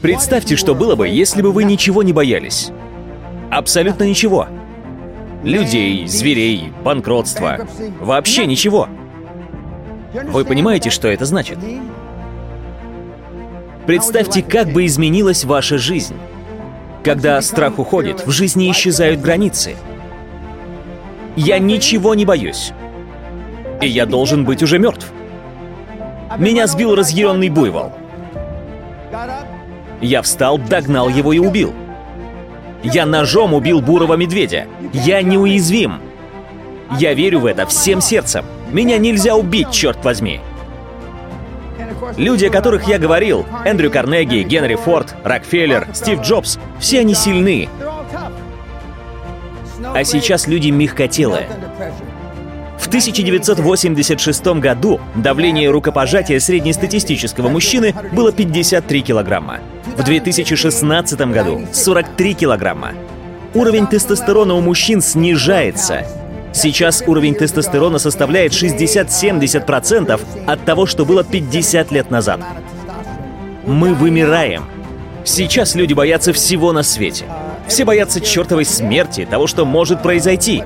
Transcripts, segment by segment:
Представьте, что было бы, если бы вы ничего не боялись. Абсолютно ничего. Людей, зверей, банкротства. Вообще ничего. Вы понимаете, что это значит? Представьте, как бы изменилась ваша жизнь. Когда страх уходит, в жизни исчезают границы. Я ничего не боюсь. И я должен быть уже мертв. Меня сбил разъяренный буйвол. Я встал, догнал его и убил. Я ножом убил бурого медведя. Я неуязвим. Я верю в это всем сердцем. Меня нельзя убить, черт возьми. Люди, о которых я говорил, Эндрю Карнеги, Генри Форд, Рокфеллер, Стив Джобс, все они сильны. А сейчас люди мягкотелые. В 1986 году давление рукопожатия среднестатистического мужчины было 53 килограмма. В 2016 году 43 килограмма. Уровень тестостерона у мужчин снижается. Сейчас уровень тестостерона составляет 60-70% от того, что было 50 лет назад. Мы вымираем. Сейчас люди боятся всего на свете. Все боятся чертовой смерти, того, что может произойти.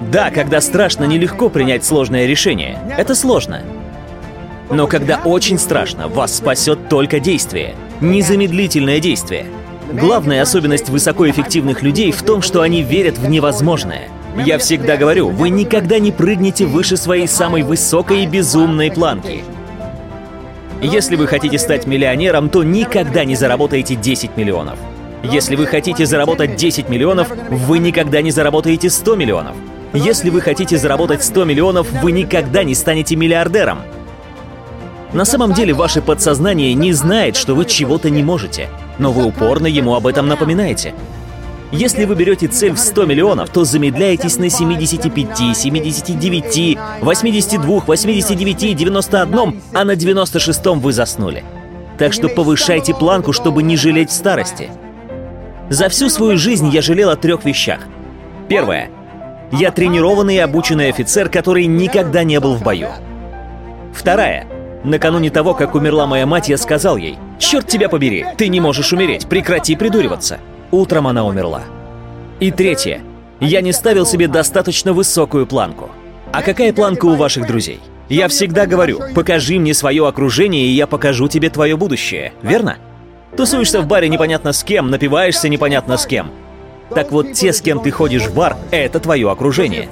Да, когда страшно, нелегко принять сложное решение. Это сложно. Но когда очень страшно, вас спасет только действие. Незамедлительное действие. Главная особенность высокоэффективных людей в том, что они верят в невозможное. Я всегда говорю, вы никогда не прыгнете выше своей самой высокой и безумной планки. Если вы хотите стать миллионером, то никогда не заработаете 10 миллионов. Если вы хотите заработать 10 миллионов, вы никогда не заработаете 100 миллионов. Если вы хотите заработать 100 миллионов, вы никогда не станете миллиардером. На самом деле ваше подсознание не знает, что вы чего-то не можете, но вы упорно ему об этом напоминаете. Если вы берете цель в 100 миллионов, то замедляетесь на 75, 79, 82, 89, 91, а на 96 вы заснули. Так что повышайте планку, чтобы не жалеть в старости. За всю свою жизнь я жалел о трех вещах. Первое. Я тренированный и обученный офицер, который никогда не был в бою. Вторая. Накануне того, как умерла моя мать, я сказал ей, «Черт тебя побери, ты не можешь умереть, прекрати придуриваться». Утром она умерла. И третье. Я не ставил себе достаточно высокую планку. А какая планка у ваших друзей? Я всегда говорю, покажи мне свое окружение, и я покажу тебе твое будущее, верно? Тусуешься в баре непонятно с кем, напиваешься непонятно с кем. Так вот, те, с кем ты ходишь в бар, это твое окружение.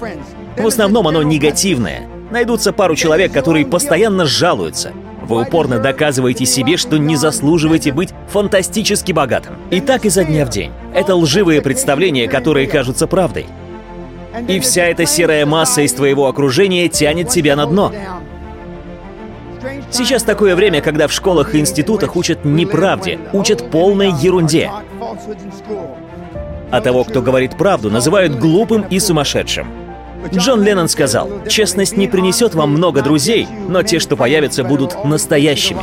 В основном оно негативное. Найдутся пару человек, которые постоянно жалуются. Вы упорно доказываете себе, что не заслуживаете быть фантастически богатым. И так изо дня в день. Это лживые представления, которые кажутся правдой. И вся эта серая масса из твоего окружения тянет тебя на дно. Сейчас такое время, когда в школах и институтах учат неправде, учат полной ерунде. А того, кто говорит правду, называют глупым и сумасшедшим. Джон Леннон сказал, «Честность не принесет вам много друзей, но те, что появятся, будут настоящими».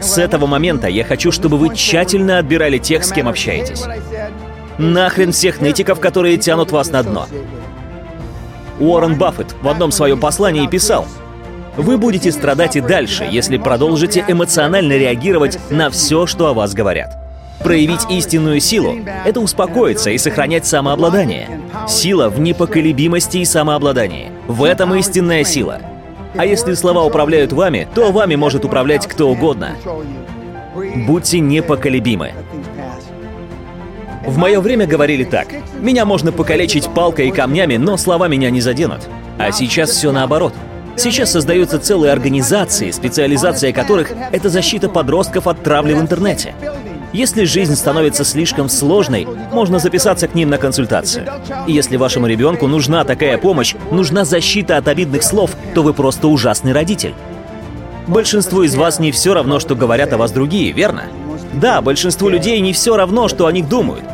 С этого момента я хочу, чтобы вы тщательно отбирали тех, с кем общаетесь. Нахрен всех нытиков, которые тянут вас на дно. Уоррен Баффет в одном своем послании писал, «Вы будете страдать и дальше, если продолжите эмоционально реагировать на все, что о вас говорят». Проявить истинную силу — это успокоиться и сохранять самообладание. Сила в непоколебимости и самообладании. В этом истинная сила. А если слова управляют вами, то вами может управлять кто угодно. Будьте непоколебимы. В мое время говорили так. Меня можно покалечить палкой и камнями, но слова меня не заденут. А сейчас все наоборот. Сейчас создаются целые организации, специализация которых — это защита подростков от травли в интернете. Если жизнь становится слишком сложной, можно записаться к ним на консультацию. И если вашему ребенку нужна такая помощь, нужна защита от обидных слов, то вы просто ужасный родитель. Большинству из вас не все равно, что говорят о вас другие, верно? Да, большинству людей не все равно, что о них думают.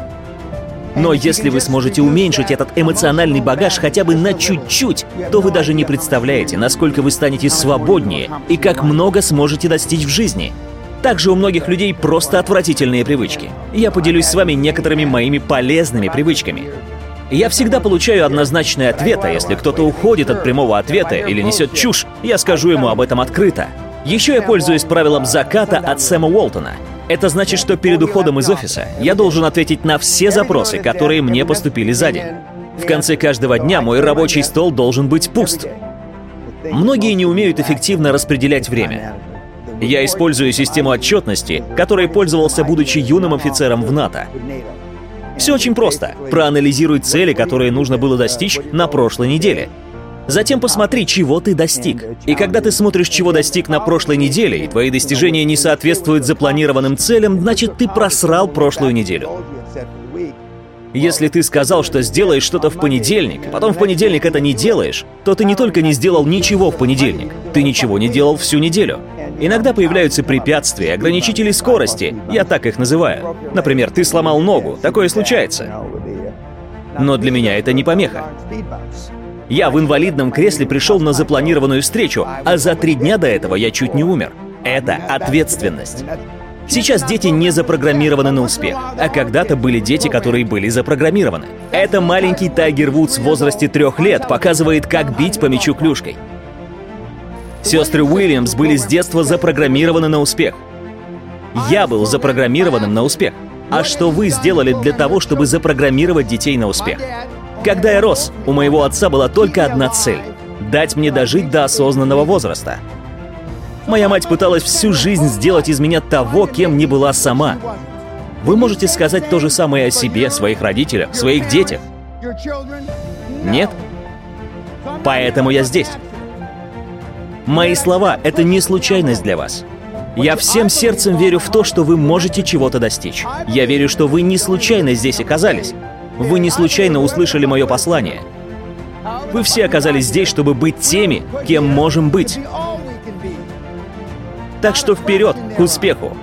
Но если вы сможете уменьшить этот эмоциональный багаж хотя бы на чуть-чуть, то вы даже не представляете, насколько вы станете свободнее и как много сможете достичь в жизни. Также у многих людей просто отвратительные привычки. Я поделюсь с вами некоторыми моими полезными привычками. Я всегда получаю однозначный ответ, а если кто-то уходит от прямого ответа или несет чушь, я скажу ему об этом открыто. Еще я пользуюсь правилом заката от Сэма Уолтона. Это значит, что перед уходом из офиса я должен ответить на все запросы, которые мне поступили за день. В конце каждого дня мой рабочий стол должен быть пуст. Многие не умеют эффективно распределять время. Я использую систему отчетности, которой пользовался, будучи юным офицером в НАТО. Все очень просто. Проанализируй цели, которые нужно было достичь на прошлой неделе. Затем посмотри, чего ты достиг. И когда ты смотришь, чего достиг на прошлой неделе, и твои достижения не соответствуют запланированным целям, значит, ты просрал прошлую неделю. Если ты сказал, что сделаешь что-то в понедельник, а потом в понедельник это не делаешь, то ты не только не сделал ничего в понедельник, ты ничего не делал всю неделю. Иногда появляются препятствия, ограничители скорости, я так их называю. Например, ты сломал ногу, такое случается. Но для меня это не помеха. Я в инвалидном кресле пришел на запланированную встречу, а за три дня до этого я чуть не умер. Это ответственность. Сейчас дети не запрограммированы на успех, а когда-то были дети, которые были запрограммированы. Это маленький Тайгер Вудс в возрасте трех лет показывает, как бить по мячу клюшкой. Сестры Уильямс были с детства запрограммированы на успех. Я был запрограммированным на успех. А что вы сделали для того, чтобы запрограммировать детей на успех? Когда я рос, у моего отца была только одна цель — дать мне дожить до осознанного возраста — Моя мать пыталась всю жизнь сделать из меня того, кем не была сама. Вы можете сказать то же самое о себе, своих родителях, своих детях. Нет? Поэтому я здесь. Мои слова — это не случайность для вас. Я всем сердцем верю в то, что вы можете чего-то достичь. Я верю, что вы не случайно здесь оказались. Вы не случайно услышали мое послание. Вы все оказались здесь, чтобы быть теми, кем можем быть. Так что вперед, к успеху!